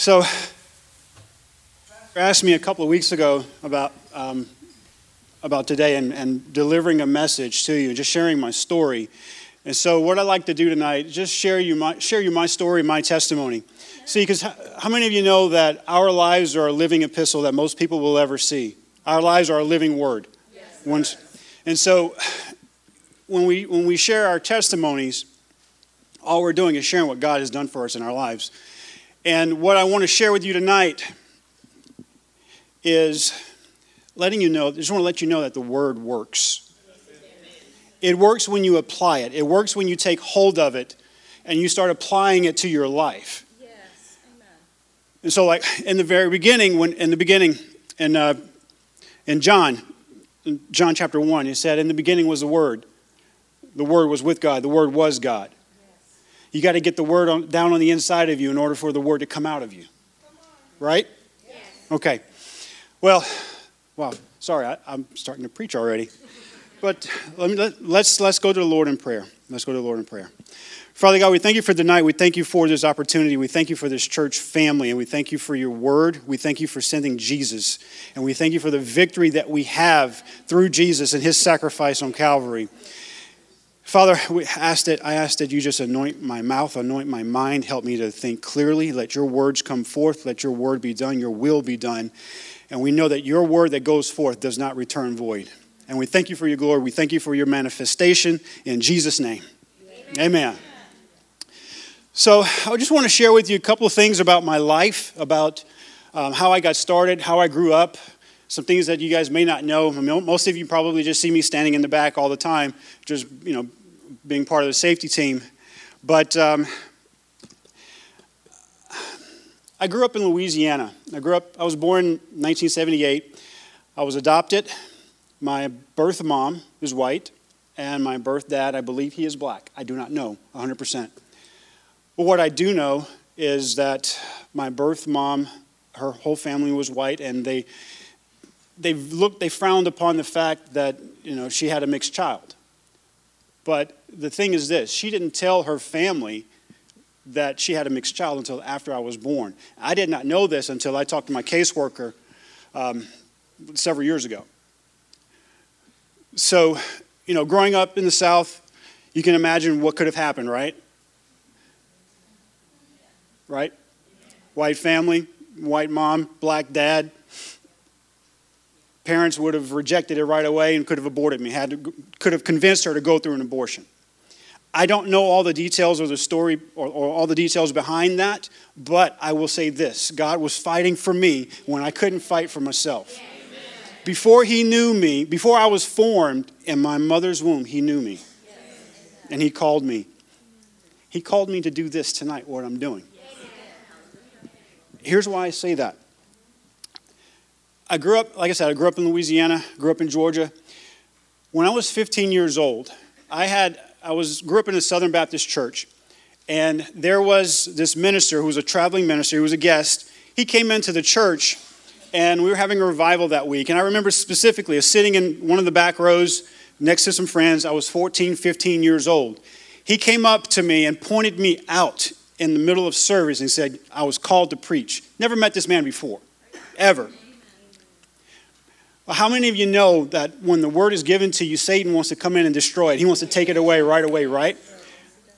So, asked me a couple of weeks ago about um, about today and, and delivering a message to you, just sharing my story. And so, what I'd like to do tonight is just share you my share you my story, my testimony. See, because how many of you know that our lives are a living epistle that most people will ever see? Our lives are a living word. Yes. Once, and so, when we when we share our testimonies, all we're doing is sharing what God has done for us in our lives. And what I want to share with you tonight is letting you know, I just want to let you know that the word works. It works when you apply it, it works when you take hold of it and you start applying it to your life. Yes. And so, like in the very beginning, when in the beginning, in, uh, in John, in John chapter 1, he said, In the beginning was the Word. The Word was with God. The Word was God. You got to get the word on, down on the inside of you in order for the word to come out of you. Right? Yes. Okay. Well, wow. Sorry, I, am starting to preach already. But let me, let, let's, let's go to the Lord in prayer. Let's go to the Lord in prayer. Father God, we thank you for tonight. We thank you for this opportunity. We thank you for this church family, and we thank you for your word. We thank you for sending Jesus, and we thank you for the victory that we have through Jesus and his sacrifice on Calvary. Father, we asked it, I asked that you just anoint my mouth, anoint my mind, help me to think clearly. Let your words come forth, let your word be done, your will be done. And we know that your word that goes forth does not return void. And we thank you for your glory. We thank you for your manifestation in Jesus' name. Amen. Amen. So, I just want to share with you a couple of things about my life, about um, how I got started, how I grew up, some things that you guys may not know. I mean, most of you probably just see me standing in the back all the time, just you know, being part of the safety team. But um, I grew up in Louisiana. I grew up, I was born in 1978. I was adopted. My birth mom is white, and my birth dad, I believe he is black. I do not know 100%. But what I do know is that my birth mom, her whole family was white, and they, they looked, they frowned upon the fact that, you know, she had a mixed child. But the thing is this she didn't tell her family that she had a mixed child until after I was born. I did not know this until I talked to my caseworker um, several years ago. So, you know, growing up in the South, you can imagine what could have happened, right? Right? White family, white mom, black dad, parents would have rejected it right away and could have aborted me, had to, could have convinced her to go through an abortion. I don't know all the details or the story or, or, all the details behind that, but I will say this God was fighting for me when I couldn't fight for myself. Amen. Before He knew me, before I was formed in my mother's womb, He knew me. And He called me. He called me to do this tonight, what I'm doing. Here's why I say that I grew up, like I said, I grew up in Louisiana, grew up in Georgia. When I was 15 years old, I had I was grew up in a Southern Baptist church, and there was this minister who was a traveling minister, who was a guest. He came into the church, and we were having a revival that week. And I remember specifically sitting in one of the back rows next to some friends. I was 14, 15 years old. He came up to me and pointed me out in the middle of service and said, I was called to preach. Never met this man before, ever. Well, how many of you know that when the word is given to you, Satan wants to come in and destroy it? He wants to take it away right away, right?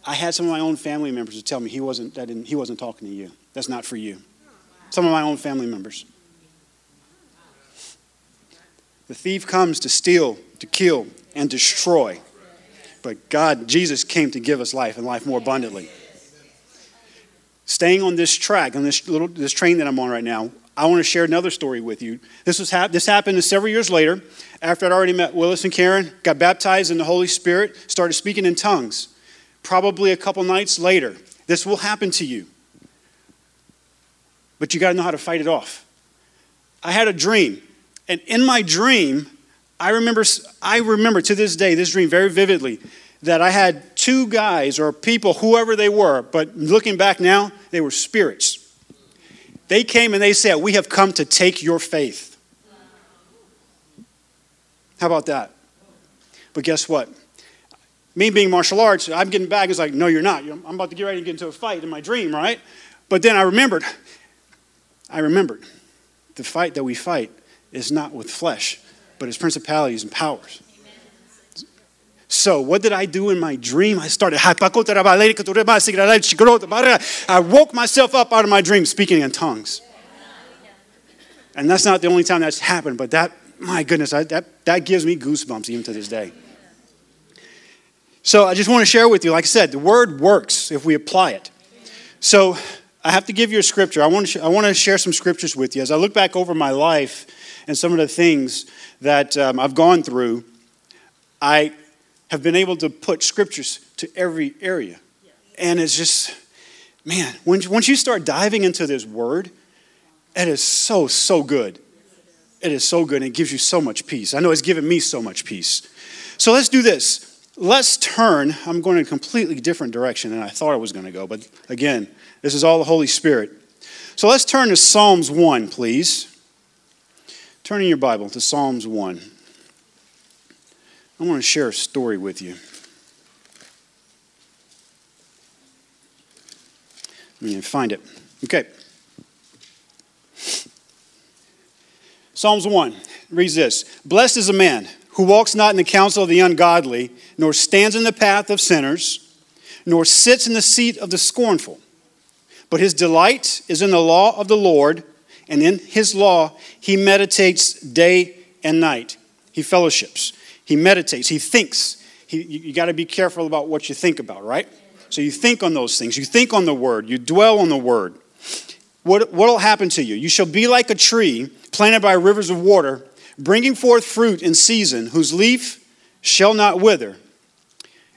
I had some of my own family members to tell me he wasn't, that he wasn't talking to you. That's not for you. Some of my own family members. The thief comes to steal, to kill, and destroy. But God, Jesus came to give us life and life more abundantly. Staying on this track, on this little this train that I'm on right now, I want to share another story with you. This, was hap- this happened several years later after I'd already met Willis and Karen, got baptized in the Holy Spirit, started speaking in tongues. Probably a couple nights later, this will happen to you. But you got to know how to fight it off. I had a dream, and in my dream, I remember, I remember to this day, this dream very vividly, that I had two guys or people, whoever they were, but looking back now, they were spirits they came and they said, We have come to take your faith. How about that? But guess what? Me being martial arts, I'm getting back. It's like, No, you're not. I'm about to get ready to get into a fight in my dream, right? But then I remembered, I remembered the fight that we fight is not with flesh, but it's principalities and powers. So, what did I do in my dream? I started. I woke myself up out of my dream speaking in tongues. And that's not the only time that's happened, but that, my goodness, I, that, that gives me goosebumps even to this day. So, I just want to share with you, like I said, the word works if we apply it. So, I have to give you a scripture. I want to, sh- I want to share some scriptures with you. As I look back over my life and some of the things that um, I've gone through, I have been able to put scriptures to every area. And it's just, man, when, once you start diving into this word, it is so, so good. It is so good, and it gives you so much peace. I know it's given me so much peace. So let's do this. Let's turn. I'm going in a completely different direction than I thought I was going to go, but again, this is all the Holy Spirit. So let's turn to Psalms 1, please. Turn in your Bible to Psalms 1. I want to share a story with you. Let me find it. Okay. Psalms 1 reads this Blessed is a man who walks not in the counsel of the ungodly, nor stands in the path of sinners, nor sits in the seat of the scornful. But his delight is in the law of the Lord, and in his law he meditates day and night. He fellowships. He meditates, he thinks. He, you, you got to be careful about what you think about, right? So you think on those things. You think on the word. You dwell on the word. What will happen to you? You shall be like a tree planted by rivers of water, bringing forth fruit in season, whose leaf shall not wither,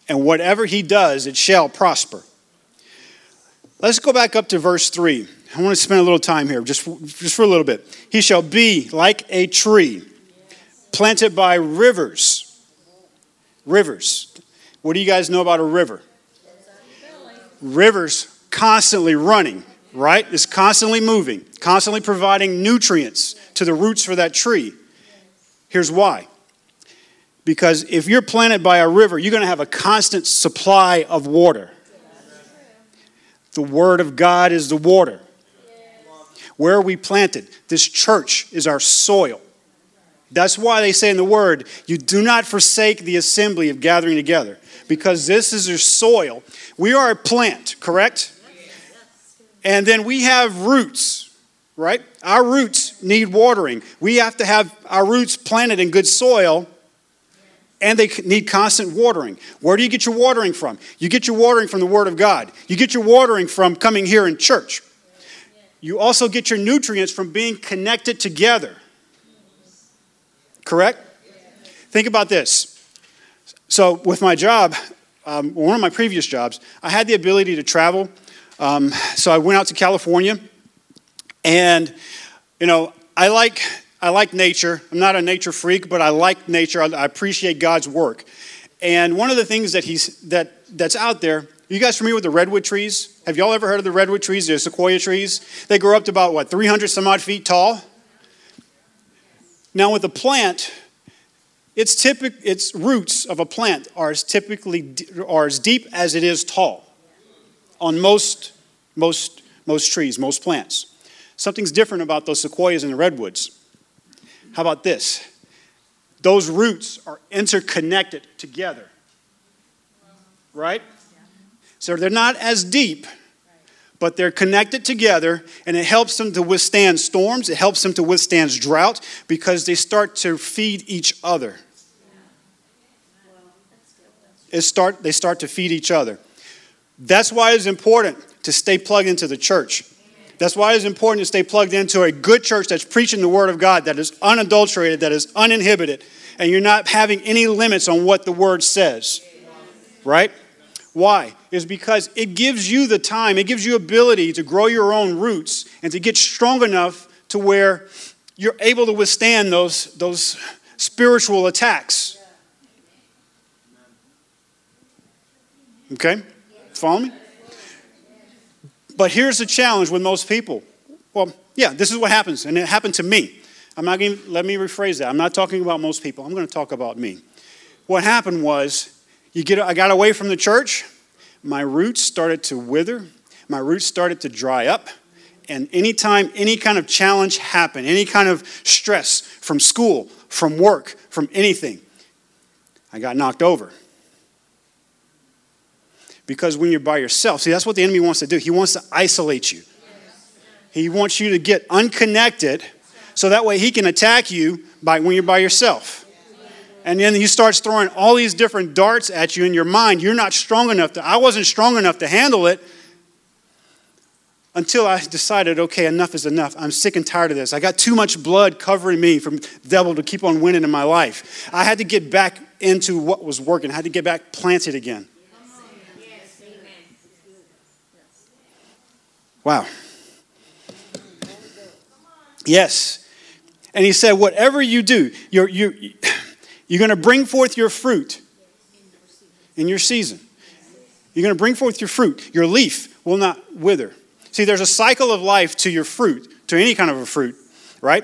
and whatever he does, it shall prosper. Let's go back up to verse 3. I want to spend a little time here, just just for a little bit. He shall be like a tree planted by rivers Rivers. What do you guys know about a river? Rivers constantly running, right? It's constantly moving, constantly providing nutrients to the roots for that tree. Here's why. Because if you're planted by a river, you're going to have a constant supply of water. The Word of God is the water. Where are we planted? This church is our soil. That's why they say in the word, you do not forsake the assembly of gathering together, because this is your soil. We are a plant, correct? And then we have roots, right? Our roots need watering. We have to have our roots planted in good soil, and they need constant watering. Where do you get your watering from? You get your watering from the Word of God, you get your watering from coming here in church. You also get your nutrients from being connected together. Correct? Think about this. So, with my job, um, one of my previous jobs, I had the ability to travel. Um, so, I went out to California, and you know, I like I like nature. I'm not a nature freak, but I like nature. I, I appreciate God's work. And one of the things that he's that that's out there. You guys familiar with the redwood trees? Have y'all ever heard of the redwood trees? The sequoia trees. They grow up to about what 300 some odd feet tall. Now, with a plant, its, typic, its roots of a plant are as typically are as deep as it is tall on most, most, most trees, most plants. Something's different about those sequoias and the redwoods. How about this? Those roots are interconnected together. Right? So they're not as deep, but they're connected together and it helps them to withstand storms. It helps them to withstand drought because they start to feed each other. It start, they start to feed each other. That's why it's important to stay plugged into the church. That's why it's important to stay plugged into a good church that's preaching the word of god that is unadulterated that is uninhibited and you're not having any limits on what the word says. Right? Why? Is because it gives you the time, it gives you ability to grow your own roots and to get strong enough to where you're able to withstand those, those spiritual attacks. Okay? Follow me? But here's the challenge with most people. Well, yeah, this is what happens, and it happened to me. I'm not going to, let me rephrase that. I'm not talking about most people. I'm going to talk about me. What happened was you get, I got away from the church. My roots started to wither. My roots started to dry up. and anytime any kind of challenge happened, any kind of stress from school, from work, from anything, I got knocked over. Because when you're by yourself, see, that's what the enemy wants to do. He wants to isolate you. He wants you to get unconnected so that way he can attack you by when you're by yourself. And then he starts throwing all these different darts at you in your mind. You're not strong enough to, I wasn't strong enough to handle it until I decided, okay, enough is enough. I'm sick and tired of this. I got too much blood covering me from the devil to keep on winning in my life. I had to get back into what was working. I had to get back planted again. Wow. Yes. And he said, whatever you do, you're, you're, you're going to bring forth your fruit in your season. You're going to bring forth your fruit. Your leaf will not wither. See, there's a cycle of life to your fruit, to any kind of a fruit, right?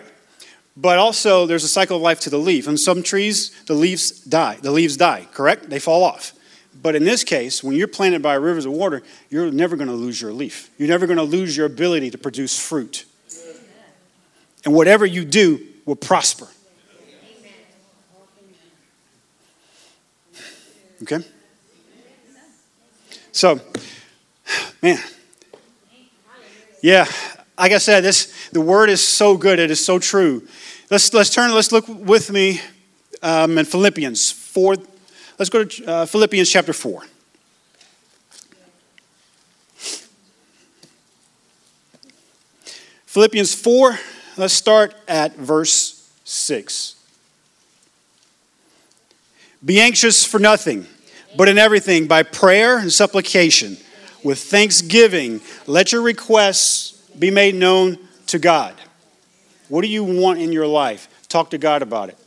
But also there's a cycle of life to the leaf. In some trees, the leaves die. The leaves die, correct? They fall off. But in this case, when you're planted by rivers of water, you're never going to lose your leaf. You're never going to lose your ability to produce fruit. And whatever you do will prosper. Okay? So, man. Yeah, like I said, this the word is so good, it is so true. Let's let's turn, let's look with me um, in Philippians 4 Let's go to uh, Philippians chapter 4. Philippians 4, let's start at verse 6. Be anxious for nothing, but in everything, by prayer and supplication, with thanksgiving, let your requests be made known to God. What do you want in your life? Talk to God about it.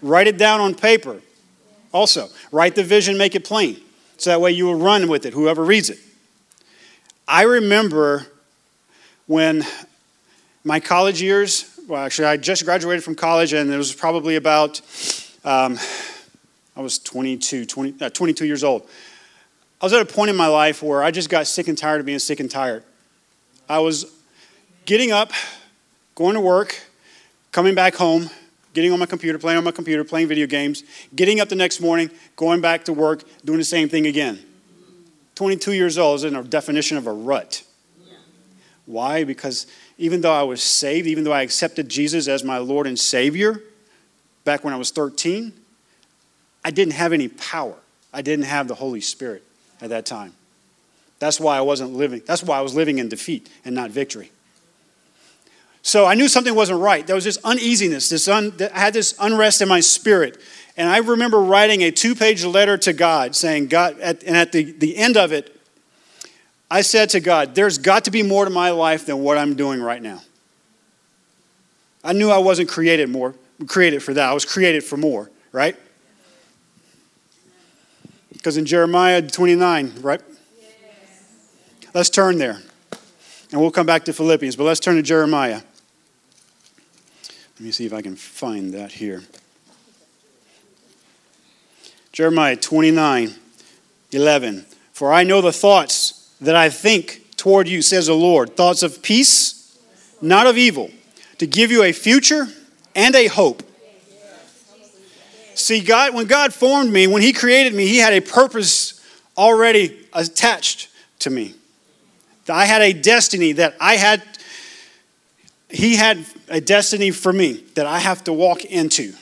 Write it down on paper. Also, write the vision, make it plain. So that way you will run with it, whoever reads it. I remember when my college years, well, actually, I just graduated from college, and it was probably about, um, I was 22, 20, uh, 22 years old. I was at a point in my life where I just got sick and tired of being sick and tired. I was getting up, going to work, coming back home, getting on my computer, playing on my computer, playing video games, getting up the next morning, going back to work, doing the same thing again. 22 years old is in a definition of a rut. Why? Because even though I was saved, even though I accepted Jesus as my Lord and Savior back when I was 13, I didn't have any power. I didn't have the Holy Spirit at that time. That's why I wasn't living. That's why I was living in defeat and not victory. So I knew something wasn't right. There was this uneasiness, this un, I had this unrest in my spirit. And I remember writing a two page letter to God saying, God, at, and at the, the end of it, I said to God, There's got to be more to my life than what I'm doing right now. I knew I wasn't created more, created for that. I was created for more, right? Because in Jeremiah 29, right? Let's turn there. And we'll come back to Philippians, but let's turn to Jeremiah. Let me see if I can find that here. Jeremiah 29 11. For I know the thoughts that I think toward you, says the Lord thoughts of peace, not of evil, to give you a future and a hope. See, God, when God formed me, when He created me, He had a purpose already attached to me. I had a destiny that I had he had a destiny for me that I have to walk into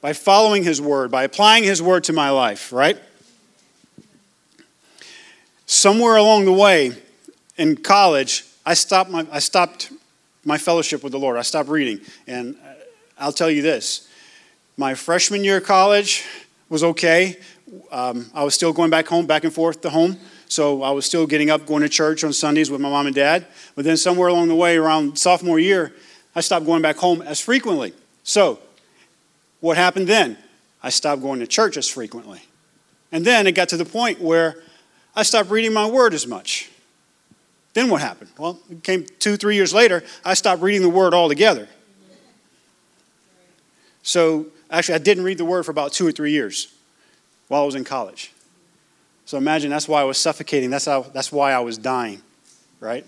by following His word, by applying His word to my life, right? Somewhere along the way in college, I stopped my, I stopped my fellowship with the Lord. I stopped reading. And I'll tell you this my freshman year of college was okay. Um, I was still going back home, back and forth to home. So I was still getting up, going to church on Sundays with my mom and dad. But then somewhere along the way, around sophomore year, I stopped going back home as frequently. So what happened then? I stopped going to church as frequently. And then it got to the point where I stopped reading my word as much. Then what happened? Well, it came two, three years later, I stopped reading the word altogether. So actually, I didn't read the word for about two or three years while I was in college. So imagine that's why I was suffocating. That's, how, that's why I was dying, right?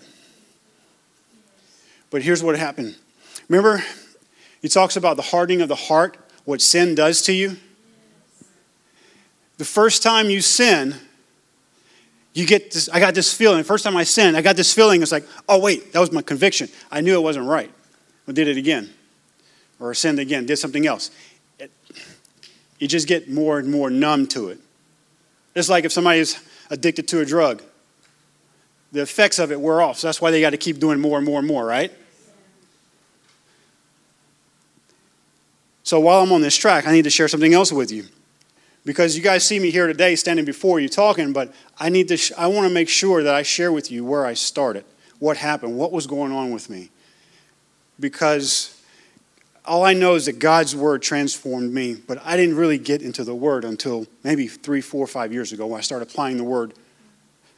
But here's what happened. Remember, he talks about the hardening of the heart, what sin does to you. The first time you sin, you get this, I got this feeling. The first time I sinned, I got this feeling. It's like, oh, wait, that was my conviction. I knew it wasn't right. I did it again. Or sinned again, did something else. It, you just get more and more numb to it. It's like if somebody's addicted to a drug, the effects of it wear off. So that's why they got to keep doing more and more and more, right? So while I'm on this track, I need to share something else with you. Because you guys see me here today standing before you talking, but I need to sh- I want to make sure that I share with you where I started, what happened, what was going on with me. Because all I know is that God's word transformed me, but I didn't really get into the word until maybe three, four, five years ago when I started applying the word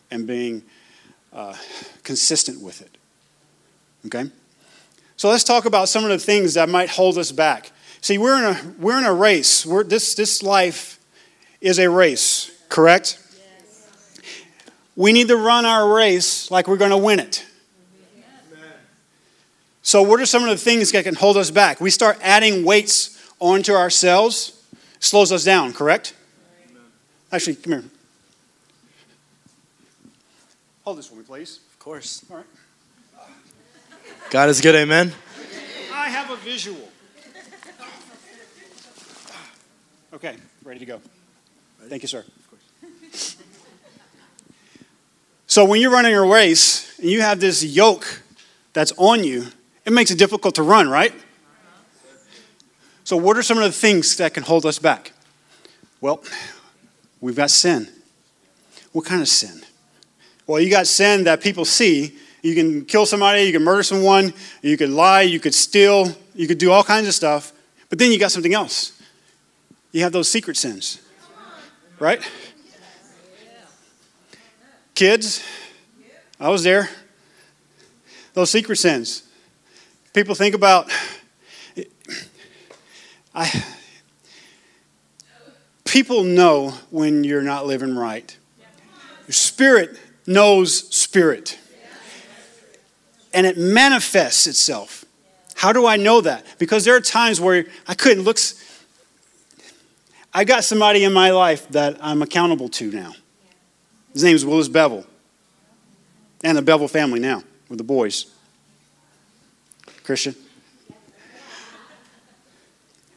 and being uh, consistent with it. Okay? So let's talk about some of the things that might hold us back. See, we're in a, we're in a race. We're, this, this life is a race, correct? Yes. We need to run our race like we're going to win it. So, what are some of the things that can hold us back? We start adding weights onto ourselves, slows us down, correct? Actually, come here. Hold this for me, please. Of course. All right. God is good, amen. I have a visual. Okay, ready to go. Thank you, sir. So, when you're running a race and you have this yoke that's on you, it makes it difficult to run, right? So, what are some of the things that can hold us back? Well, we've got sin. What kind of sin? Well, you got sin that people see. You can kill somebody, you can murder someone, you could lie, you could steal, you could do all kinds of stuff. But then you got something else. You have those secret sins, right? Kids, I was there. Those secret sins. People think about, I, people know when you're not living right. Your spirit knows spirit. And it manifests itself. How do I know that? Because there are times where I couldn't look I got somebody in my life that I'm accountable to now. His name is Willis Bevel. And the Bevel family now with the boys. Christian.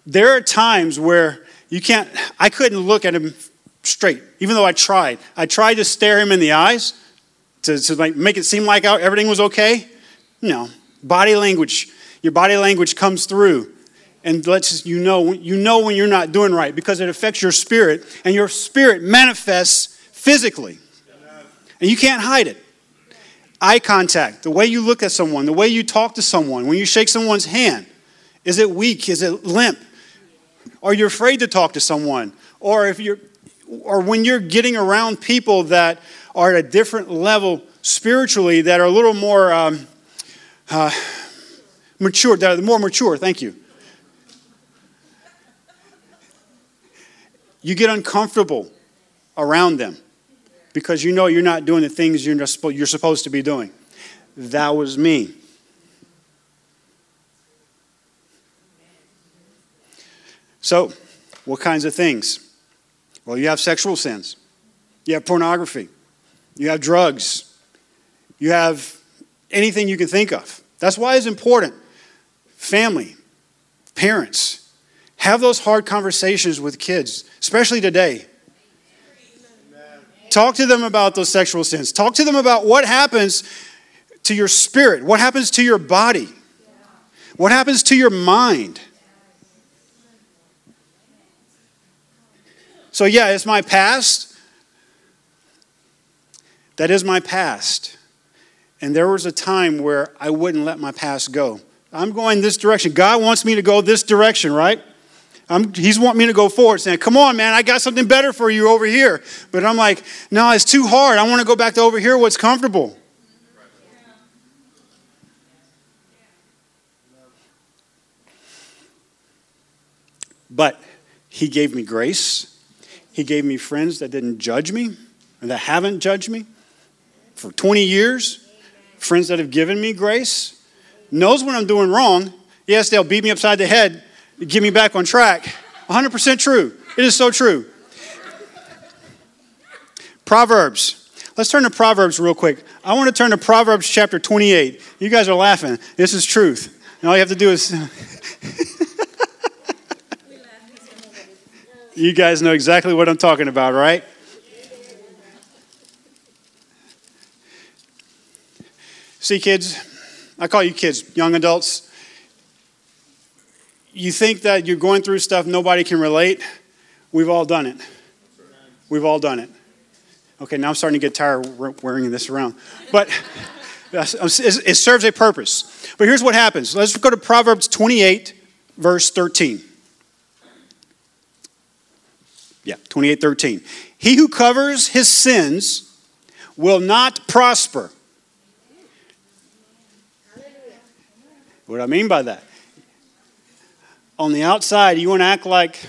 There are times where you can't, I couldn't look at him straight, even though I tried. I tried to stare him in the eyes to, to make it seem like everything was okay. No. Body language, your body language comes through and lets you know you know when you're not doing right because it affects your spirit and your spirit manifests physically and you can't hide it eye contact the way you look at someone the way you talk to someone when you shake someone's hand is it weak? Is it limp? Are you afraid to talk to someone? Or if you're or when you're getting around people that are at a different level spiritually that are a little more um, uh, mature that are more mature thank you. You get uncomfortable around them because you know you're not doing the things you're, you're supposed to be doing. That was me. So, what kinds of things? Well, you have sexual sins, you have pornography, you have drugs, you have anything you can think of. That's why it's important. Family, parents, have those hard conversations with kids, especially today. Talk to them about those sexual sins. Talk to them about what happens to your spirit, what happens to your body, what happens to your mind. So, yeah, it's my past. That is my past. And there was a time where I wouldn't let my past go. I'm going this direction. God wants me to go this direction, right? I'm, he's wanting me to go forward, saying, Come on, man, I got something better for you over here. But I'm like, No, it's too hard. I want to go back to over here what's comfortable. But he gave me grace. He gave me friends that didn't judge me, and that haven't judged me for 20 years. Friends that have given me grace. knows when I'm doing wrong. Yes, they'll beat me upside the head, get me back on track. 100% true. It is so true. Proverbs. Let's turn to Proverbs real quick. I want to turn to Proverbs chapter 28. You guys are laughing. This is truth. And all you have to do is. you guys know exactly what I'm talking about, right? See, kids, I call you kids, young adults. You think that you're going through stuff nobody can relate. We've all done it. We've all done it. Okay, now I'm starting to get tired wearing this around. But um, it serves a purpose. But here's what happens. Let's go to Proverbs 28, verse 13. Yeah, 28, 13. He who covers his sins will not prosper What do I mean by that? On the outside, you want to act like,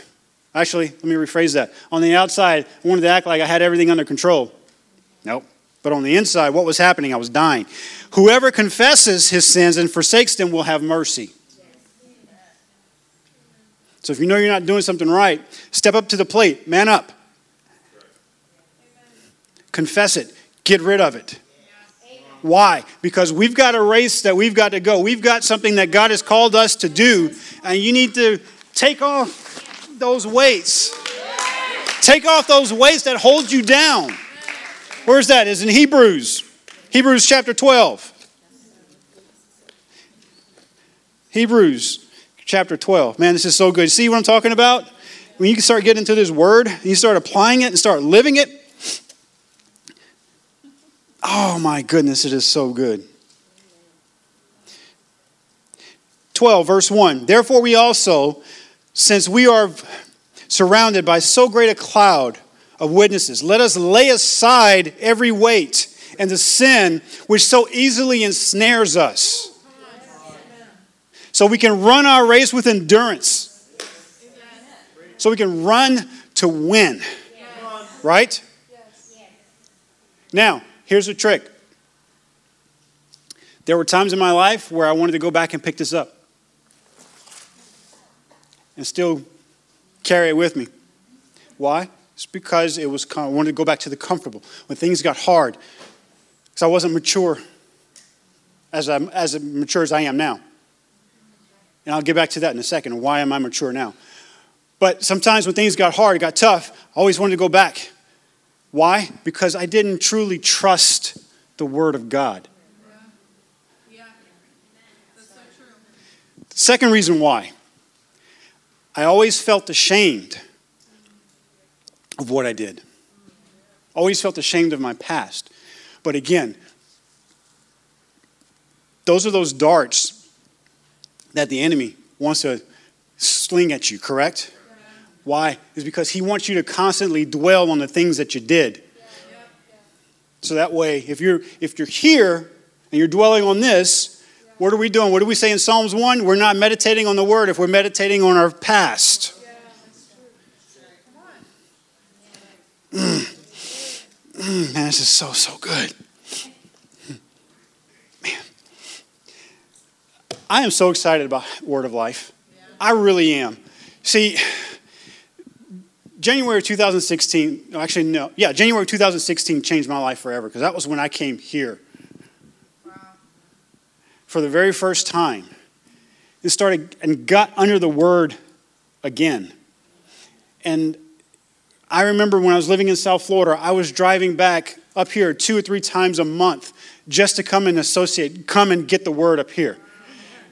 actually, let me rephrase that. On the outside, I wanted to act like I had everything under control. Nope. But on the inside, what was happening? I was dying. Whoever confesses his sins and forsakes them will have mercy. So if you know you're not doing something right, step up to the plate, man up. Confess it, get rid of it. Why? Because we've got a race that we've got to go. We've got something that God has called us to do, and you need to take off those weights. Take off those weights that hold you down. Where's that? Is in Hebrews. Hebrews chapter 12. Hebrews chapter 12. Man, this is so good. See what I'm talking about? When you can start getting into this word, you start applying it and start living it, Oh my goodness, it is so good. 12, verse 1. Therefore, we also, since we are surrounded by so great a cloud of witnesses, let us lay aside every weight and the sin which so easily ensnares us. So we can run our race with endurance. So we can run to win. Right? Now, Here's the trick there were times in my life where I wanted to go back and pick this up and still carry it with me. Why? It's because it was I wanted to go back to the comfortable. When things got hard, because I wasn't mature as, I'm, as mature as I am now. And I'll get back to that in a second. Why am I mature now? But sometimes when things got hard, it got tough, I always wanted to go back. Why? Because I didn't truly trust the Word of God. Second reason why I always felt ashamed of what I did. Always felt ashamed of my past. But again, those are those darts that the enemy wants to sling at you, correct? Why? Is because he wants you to constantly dwell on the things that you did. So that way, if you're if you're here and you're dwelling on this, what are we doing? What do we say in Psalms 1? We're not meditating on the word if we're meditating on our past. Mm. Mm, man, this is so, so good. Man. I am so excited about Word of Life. I really am. See, January 2016, actually, no, yeah, January 2016 changed my life forever because that was when I came here. Wow. For the very first time, and started and got under the word again. And I remember when I was living in South Florida, I was driving back up here two or three times a month just to come and associate, come and get the word up here.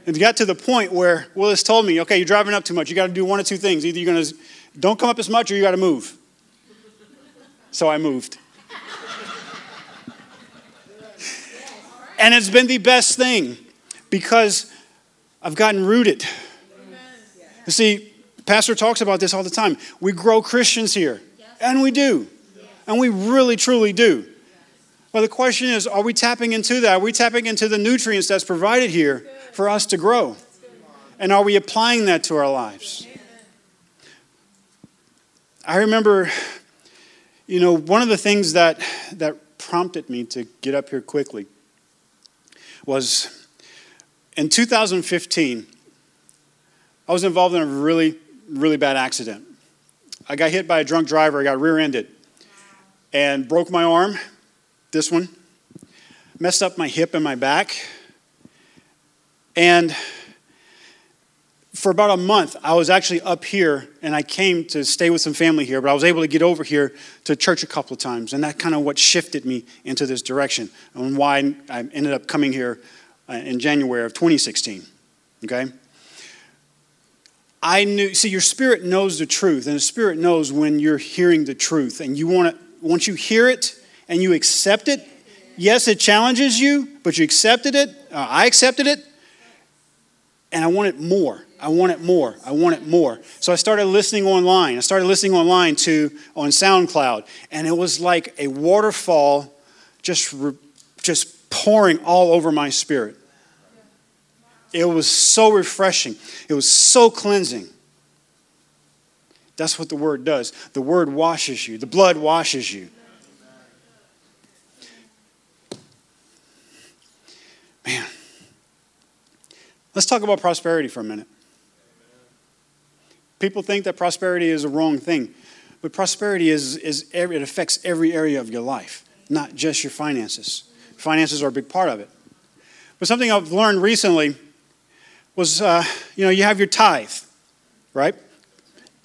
And it got to the point where Willis told me, okay, you're driving up too much. You got to do one of two things. Either you're going to don't come up as much or you got to move. So I moved. and it's been the best thing because I've gotten rooted. You see, Pastor talks about this all the time. We grow Christians here, and we do. And we really, truly do. But the question is are we tapping into that? Are we tapping into the nutrients that's provided here for us to grow? And are we applying that to our lives? I remember, you know, one of the things that, that prompted me to get up here quickly was In 2015, I was involved in a really, really bad accident. I got hit by a drunk driver, I got rear ended, and broke my arm, this one, messed up my hip and my back. And for about a month, I was actually up here and I came to stay with some family here, but I was able to get over here to church a couple of times. And that kind of what shifted me into this direction and why I ended up coming here uh, in January of 2016. Okay? I knew, see, your spirit knows the truth, and the spirit knows when you're hearing the truth. And you want to, once you hear it and you accept it, yes, it challenges you, but you accepted it. Uh, I accepted it, and I wanted more. I want it more. I want it more. So I started listening online. I started listening online to on SoundCloud, and it was like a waterfall, just just pouring all over my spirit. It was so refreshing. It was so cleansing. That's what the word does. The word washes you. The blood washes you. Man. Let's talk about prosperity for a minute. People think that prosperity is a wrong thing, but prosperity is, is every, it affects every area of your life, not just your finances. Finances are a big part of it. But something I've learned recently was, uh, you know, you have your tithe, right?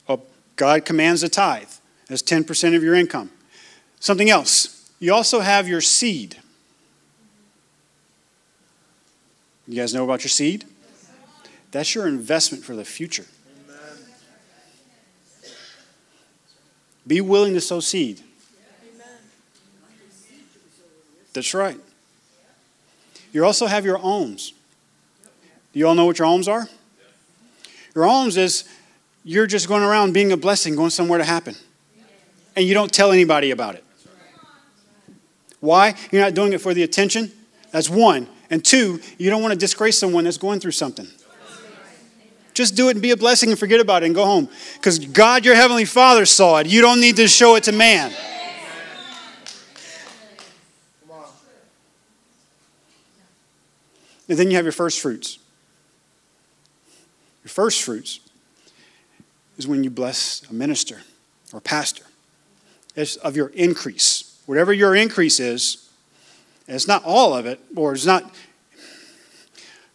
Oh, God commands a tithe as 10% of your income. Something else, you also have your seed. You guys know about your seed? That's your investment for the future. Be willing to sow seed. That's right. You also have your alms. Do you all know what your alms are? Your alms is you're just going around being a blessing, going somewhere to happen. And you don't tell anybody about it. Why? You're not doing it for the attention. That's one. And two, you don't want to disgrace someone that's going through something. Just do it and be a blessing and forget about it and go home. Because God, your Heavenly Father, saw it. You don't need to show it to man. And then you have your first fruits. Your first fruits is when you bless a minister or pastor. It's of your increase. Whatever your increase is, it's not all of it, or it's not.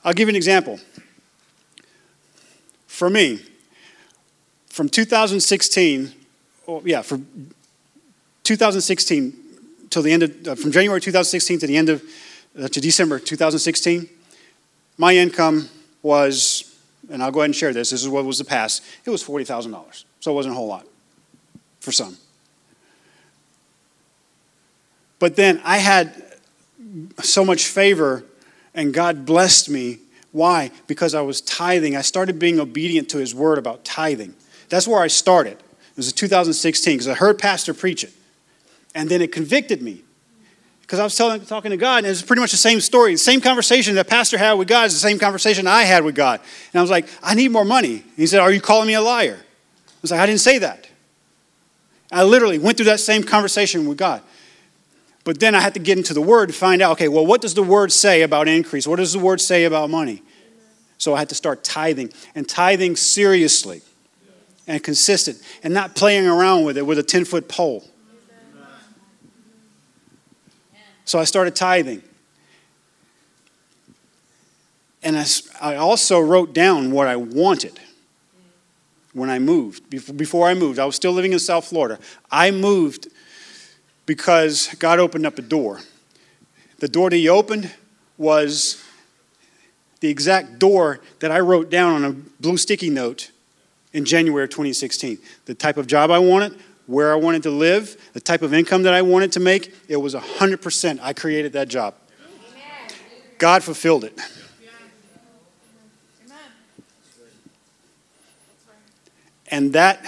I'll give you an example for me, from 2016, oh, yeah, from 2016 till the end of, uh, from January 2016 to the end of, uh, to December 2016, my income was, and I'll go ahead and share this, this is what was the past, it was $40,000. So it wasn't a whole lot for some. But then I had so much favor, and God blessed me why? Because I was tithing. I started being obedient to his word about tithing. That's where I started. It was in 2016 because I heard Pastor preach it. And then it convicted me. Because I was telling, talking to God, and it was pretty much the same story. The same conversation that Pastor had with God is the same conversation I had with God. And I was like, I need more money. And he said, Are you calling me a liar? I was like, I didn't say that. I literally went through that same conversation with God. But then I had to get into the Word to find out okay, well, what does the Word say about increase? What does the Word say about money? So I had to start tithing and tithing seriously and consistent and not playing around with it with a 10 foot pole. So I started tithing. And I, I also wrote down what I wanted when I moved. Before I moved, I was still living in South Florida. I moved because God opened up a door. The door that He opened was the exact door that I wrote down on a blue sticky note in January of 2016. The type of job I wanted, where I wanted to live, the type of income that I wanted to make, it was 100% I created that job. God fulfilled it. And that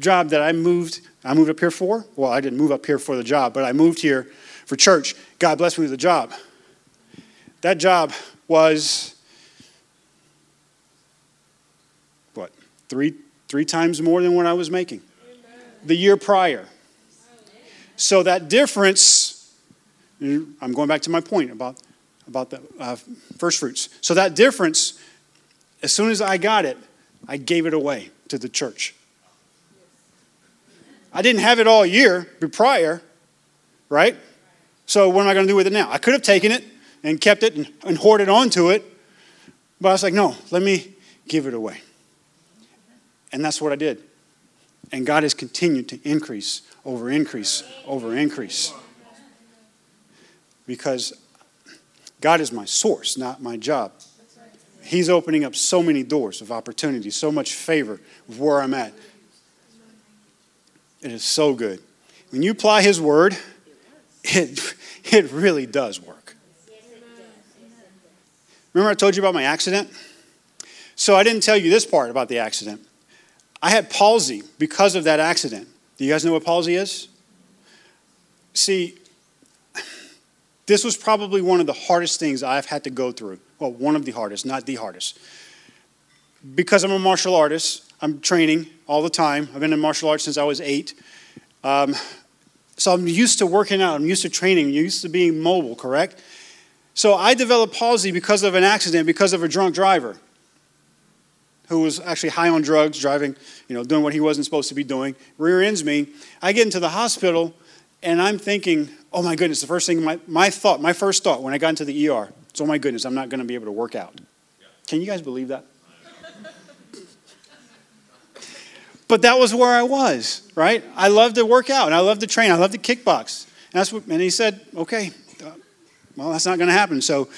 job that I moved I moved up here for? Well, I didn't move up here for the job, but I moved here for church. God blessed me with a job. That job was what? Three three times more than what I was making the year prior. So that difference I'm going back to my point about about the uh, first fruits. So that difference, as soon as I got it, I gave it away to the church. I didn't have it all year prior, right? So what am I going to do with it now? I could have taken it and kept it and, and hoarded onto it, but I was like, no, let me give it away. And that's what I did. And God has continued to increase over increase over increase. Because God is my source, not my job. He's opening up so many doors of opportunity, so much favor of where I'm at. It is so good. When you apply His word, it, it really does work. Remember, I told you about my accident? So I didn't tell you this part about the accident. I had palsy because of that accident. Do you guys know what palsy is? See, this was probably one of the hardest things I've had to go through. Well, one of the hardest, not the hardest. Because I'm a martial artist, I'm training all the time. I've been in martial arts since I was eight. Um, so I'm used to working out, I'm used to training, I'm used to being mobile, correct? So I developed palsy because of an accident, because of a drunk driver who was actually high on drugs, driving, you know, doing what he wasn't supposed to be doing, rear ends me. I get into the hospital and I'm thinking, oh my goodness, the first thing, my, my thought, my first thought when I got into the ER, is, oh my goodness, I'm not going to be able to work out. Can you guys believe that? But that was where I was, right? I love to work out and I love to train. I love to kickbox. And, that's what, and he said, okay, uh, well, that's not going to happen. So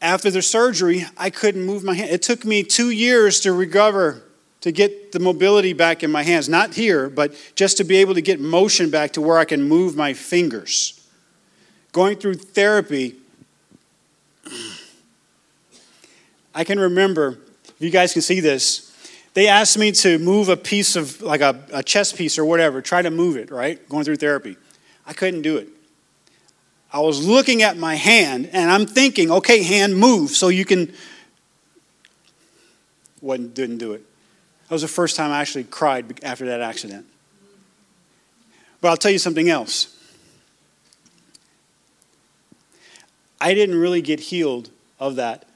after the surgery, I couldn't move my hand. It took me two years to recover to get the mobility back in my hands. Not here, but just to be able to get motion back to where I can move my fingers. Going through therapy, I can remember, you guys can see this, they asked me to move a piece of, like a, a chess piece or whatever, try to move it, right? Going through therapy. I couldn't do it. I was looking at my hand and I'm thinking, okay, hand, move so you can. Wasn't, didn't do it. That was the first time I actually cried after that accident. But I'll tell you something else. I didn't really get healed of that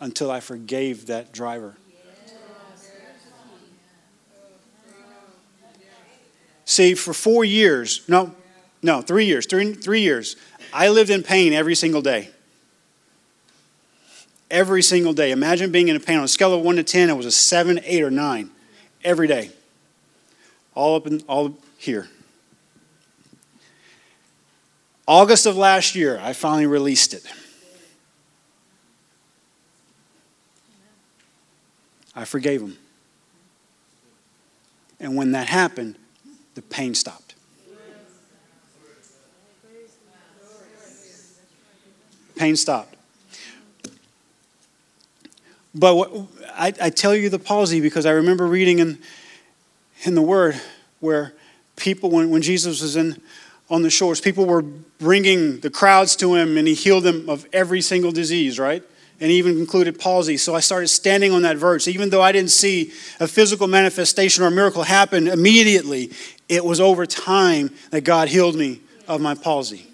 until I forgave that driver. See, for four years, no, no, three years, three, three years, I lived in pain every single day every single day. Imagine being in pain on a scale of 1 to 10, it was a 7, 8, or 9 every day. All up in all here. August of last year, I finally released it. I forgave him. And when that happened, the pain stopped. Pain stopped. But what, I, I tell you the palsy because I remember reading in, in the Word where people, when, when Jesus was in, on the shores, people were bringing the crowds to him and he healed them of every single disease, right? And he even included palsy. So I started standing on that verse. Even though I didn't see a physical manifestation or miracle happen immediately, it was over time that God healed me of my palsy.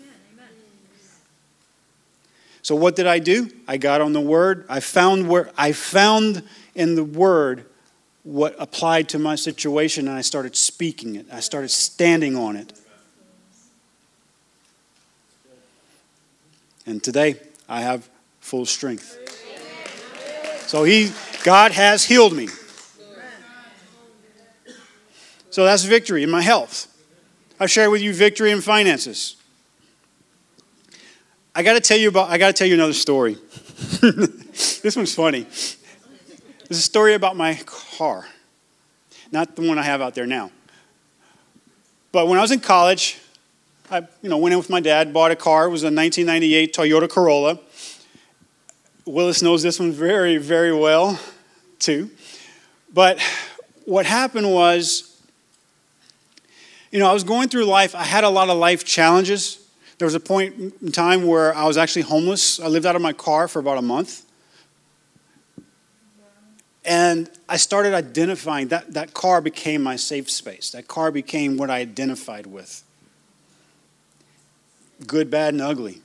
So what did I do? I got on the word. I found where I found in the word what applied to my situation and I started speaking it. I started standing on it. And today I have full strength. So he God has healed me. So that's victory in my health. I've shared with you victory in finances. I got to tell you about. I got to tell you another story. this one's funny. There's a story about my car, not the one I have out there now. But when I was in college, I you know went in with my dad, bought a car. It was a 1998 Toyota Corolla. Willis knows this one very, very well, too. But what happened was, you know, I was going through life. I had a lot of life challenges there was a point in time where I was actually homeless. I lived out of my car for about a month. And I started identifying that that car became my safe space. That car became what I identified with. Good, bad, and ugly.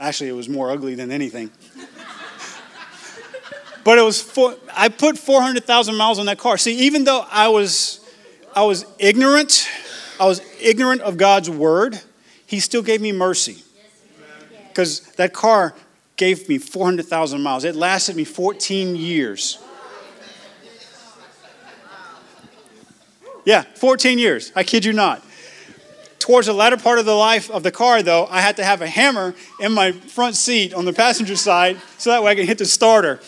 Actually, it was more ugly than anything. but it was four, I put 400,000 miles on that car. See, even though I was I was ignorant, I was ignorant of God's word, he still gave me mercy. Cuz that car gave me 400,000 miles. It lasted me 14 years. Yeah, 14 years. I kid you not. Towards the latter part of the life of the car, though, I had to have a hammer in my front seat on the passenger side so that way I could hit the starter.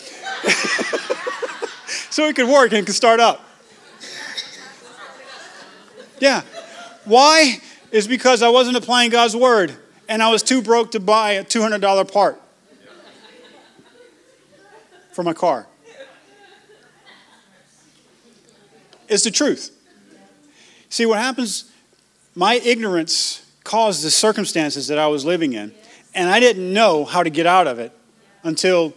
so it could work and it could start up. Yeah. Why? Is because I wasn't applying God's word and I was too broke to buy a $200 part for my car. It's the truth. See, what happens, my ignorance caused the circumstances that I was living in, and I didn't know how to get out of it until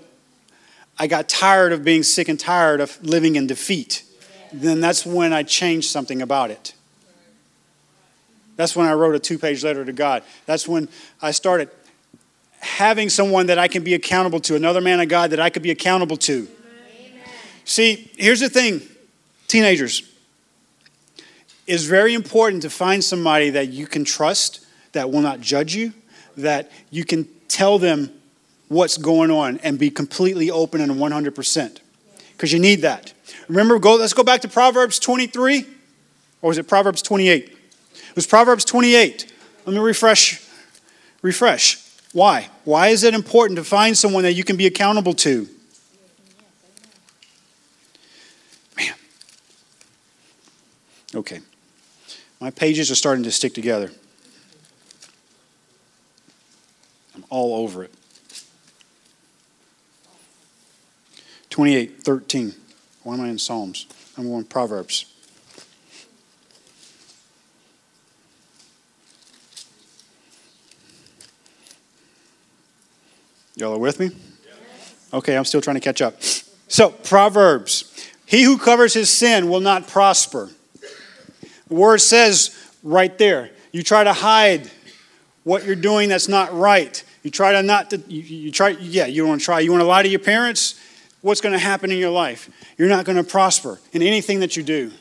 I got tired of being sick and tired of living in defeat. Then that's when I changed something about it. That's when I wrote a two page letter to God. That's when I started having someone that I can be accountable to, another man of God that I could be accountable to. Amen. See, here's the thing, teenagers it's very important to find somebody that you can trust, that will not judge you, that you can tell them what's going on and be completely open and 100%. Because you need that. Remember, go, let's go back to Proverbs 23, or was it Proverbs 28? Was Proverbs 28. Let me refresh. Refresh. Why? Why is it important to find someone that you can be accountable to? Man. Okay. My pages are starting to stick together. I'm all over it. 28, 13. Why am I in Psalms? I'm going Proverbs. Y'all are with me? Okay, I'm still trying to catch up. So, Proverbs. He who covers his sin will not prosper. The word says right there, you try to hide what you're doing that's not right. You try to not, to, you, you try, yeah, you want to try. You want to lie to your parents? What's going to happen in your life? You're not going to prosper in anything that you do.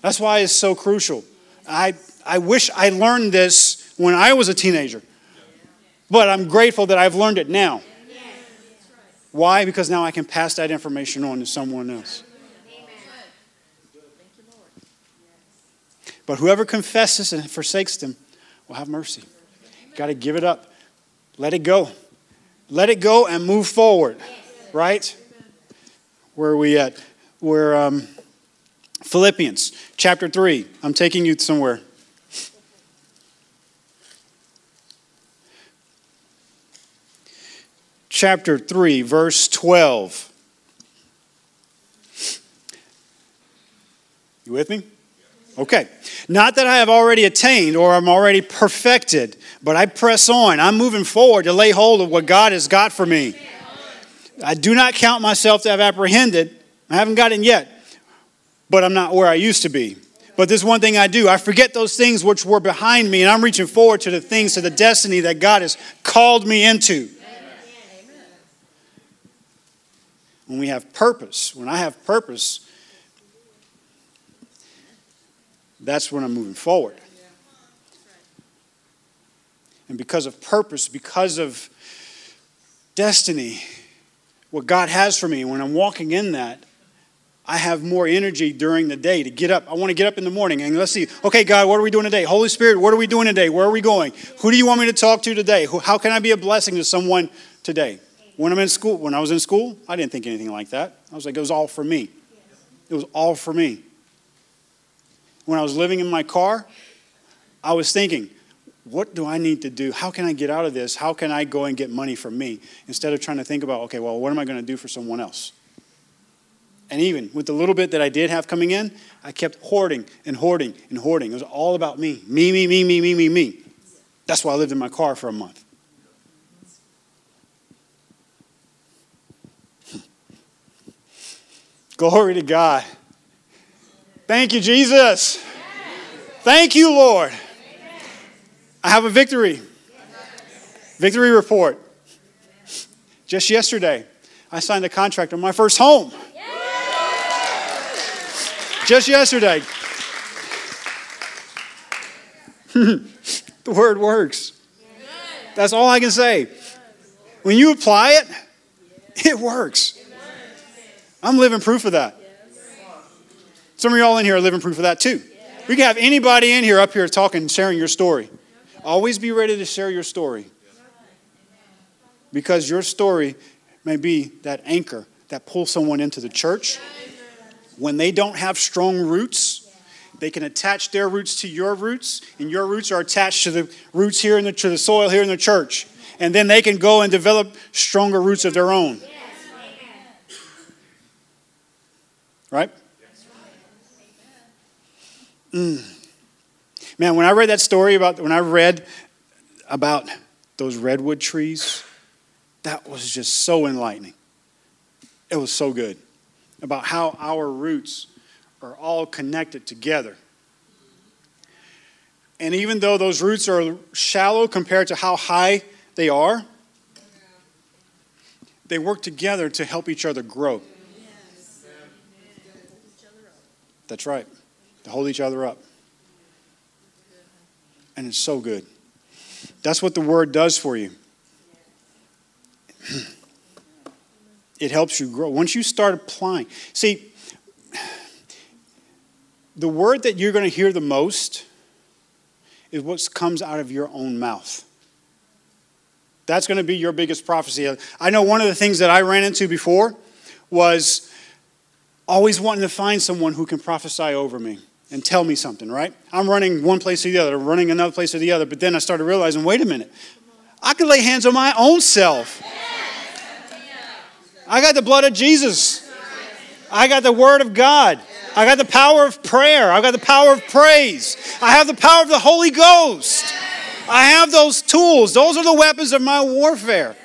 That's why it's so crucial. I, I wish I learned this when I was a teenager, but I'm grateful that I've learned it now. Why? Because now I can pass that information on to someone else. But whoever confesses and forsakes them will have mercy. Got to give it up. Let it go. Let it go and move forward. Right? Where are we at? We're um, Philippians chapter 3. I'm taking you somewhere. Chapter 3, verse 12. You with me? Okay. Not that I have already attained or I'm already perfected, but I press on. I'm moving forward to lay hold of what God has got for me. I do not count myself to have apprehended. I haven't gotten yet, but I'm not where I used to be. But there's one thing I do I forget those things which were behind me, and I'm reaching forward to the things, to the destiny that God has called me into. When we have purpose, when I have purpose, that's when I'm moving forward. And because of purpose, because of destiny, what God has for me, when I'm walking in that, I have more energy during the day to get up. I want to get up in the morning and let's see, okay, God, what are we doing today? Holy Spirit, what are we doing today? Where are we going? Who do you want me to talk to today? How can I be a blessing to someone today? When I'm in school, when I was in school, I didn't think anything like that. I was like, it was all for me. It was all for me when I was living in my car, I was thinking, what do I need to do? How can I get out of this? How can I go and get money for me? Instead of trying to think about, okay, well, what am I going to do for someone else? And even with the little bit that I did have coming in, I kept hoarding and hoarding and hoarding. It was all about me. Me, me, me, me, me, me, me. That's why I lived in my car for a month. Glory to God. Thank you, Jesus. Thank you, Lord. I have a victory. Victory report. Just yesterday, I signed a contract on my first home. Just yesterday. the word works. That's all I can say. When you apply it, it works. I'm living proof of that. Some of y'all in here are living proof of that too. We can have anybody in here up here talking, sharing your story. Always be ready to share your story. Because your story may be that anchor that pulls someone into the church. When they don't have strong roots, they can attach their roots to your roots, and your roots are attached to the roots here in the, to the soil here in the church. And then they can go and develop stronger roots of their own. Right? Mm. Man, when I read that story about when I read about those redwood trees, that was just so enlightening. It was so good about how our roots are all connected together. And even though those roots are shallow compared to how high they are, they work together to help each other grow. That's right, to hold each other up. And it's so good. That's what the word does for you. It helps you grow. Once you start applying, see, the word that you're going to hear the most is what comes out of your own mouth. That's going to be your biggest prophecy. I know one of the things that I ran into before was always wanting to find someone who can prophesy over me and tell me something, right? I'm running one place or the other, running another place or the other, but then I started realizing wait a minute, I can lay hands on my own self. I got the blood of Jesus, I got the Word of God. I got the power of prayer. I got the power of praise. I have the power of the Holy Ghost. I have those tools. Those are the weapons of my warfare.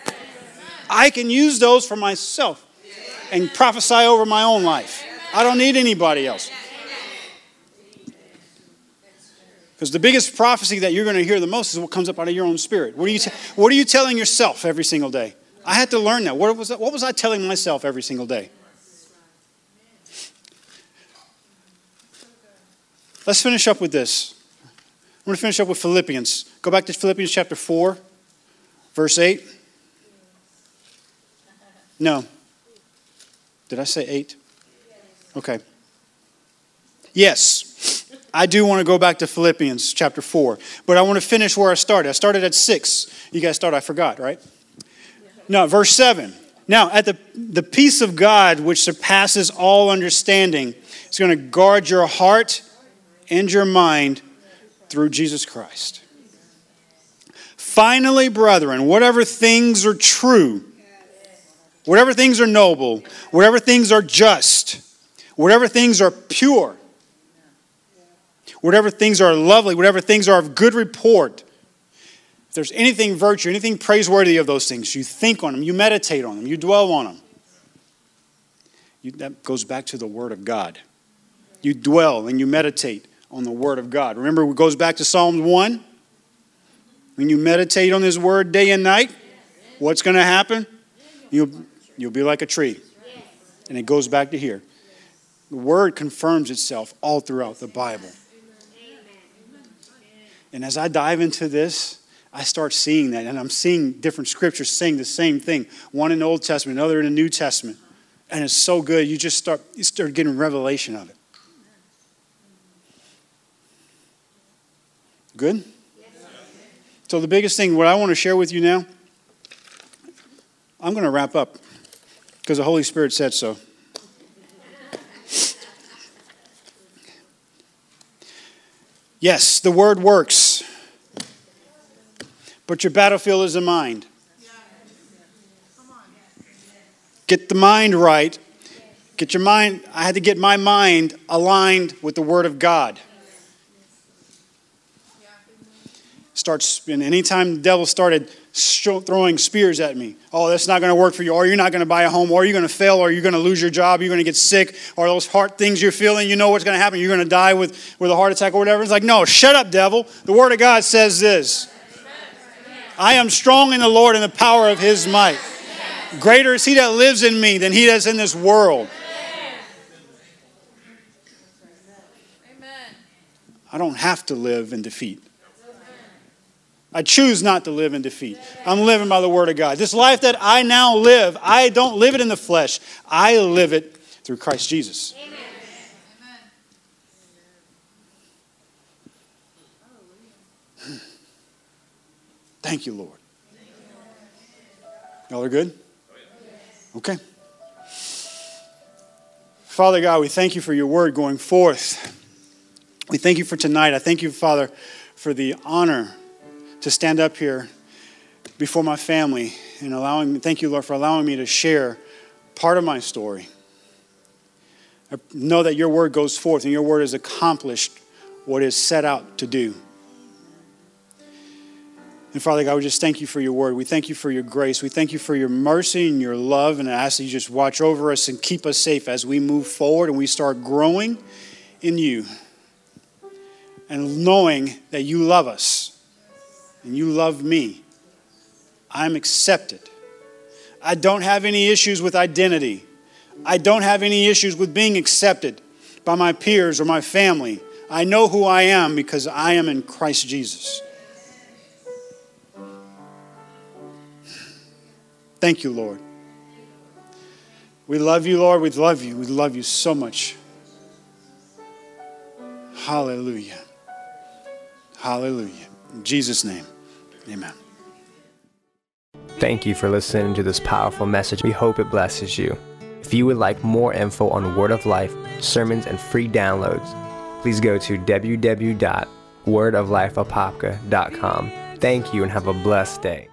I can use those for myself and prophesy over my own life. I don't need anybody else. Because the biggest prophecy that you're going to hear the most is what comes up out of your own spirit. What are you, t- what are you telling yourself every single day? I had to learn that. What was, that. what was I telling myself every single day? Let's finish up with this. I'm going to finish up with Philippians. Go back to Philippians chapter 4, verse 8. No. Did I say 8? Okay. Yes. I do want to go back to Philippians chapter 4, but I want to finish where I started. I started at 6. You guys started, I forgot, right? No, verse 7. Now, at the, the peace of God, which surpasses all understanding, is going to guard your heart and your mind through Jesus Christ. Finally, brethren, whatever things are true, whatever things are noble, whatever things are just, whatever things are pure, whatever things are lovely, whatever things are of good report, if there's anything virtue, anything praiseworthy of those things, you think on them, you meditate on them, you dwell on them. You, that goes back to the Word of God. You dwell and you meditate on the Word of God. Remember, it goes back to Psalms 1. When you meditate on His Word day and night, what's going to happen? You'll, you'll be like a tree. And it goes back to here. The Word confirms itself all throughout the Bible. And as I dive into this, I start seeing that, and I'm seeing different scriptures saying the same thing. One in the Old Testament, another in the New Testament. And it's so good. You just start, you start getting revelation of it. Good? So, the biggest thing, what I want to share with you now, I'm going to wrap up because the Holy Spirit said so. Yes, the word works, but your battlefield is the mind. Get the mind right. Get your mind, I had to get my mind aligned with the Word of God. Starts, and anytime the devil started throwing spears at me, oh, that's not going to work for you, or you're not going to buy a home, or you're going to fail, or you're going to lose your job, you're going to get sick, or those heart things you're feeling, you know what's going to happen, you're going to die with, with a heart attack or whatever. It's like, no, shut up, devil. The Word of God says this. I am strong in the Lord and the power of his might. Greater is he that lives in me than he that is in this world. I don't have to live in defeat. I choose not to live in defeat. I'm living by the word of God. This life that I now live, I don't live it in the flesh. I live it through Christ Jesus. Amen. Thank you, Lord. Y'all are good? Okay. Father God, we thank you for your word going forth. We thank you for tonight. I thank you, Father, for the honor to stand up here before my family and allowing me, thank you, Lord, for allowing me to share part of my story. I know that your word goes forth and your word has accomplished what is set out to do. And Father God, we just thank you for your word. We thank you for your grace. We thank you for your mercy and your love. And I ask that you just watch over us and keep us safe as we move forward and we start growing in you and knowing that you love us and you love me. I'm accepted. I don't have any issues with identity. I don't have any issues with being accepted by my peers or my family. I know who I am because I am in Christ Jesus. Thank you, Lord. We love you, Lord. We love you. We love you so much. Hallelujah. Hallelujah. In Jesus' name, amen. Thank you for listening to this powerful message. We hope it blesses you. If you would like more info on Word of Life, sermons, and free downloads, please go to www.wordoflifeapopka.com. Thank you and have a blessed day.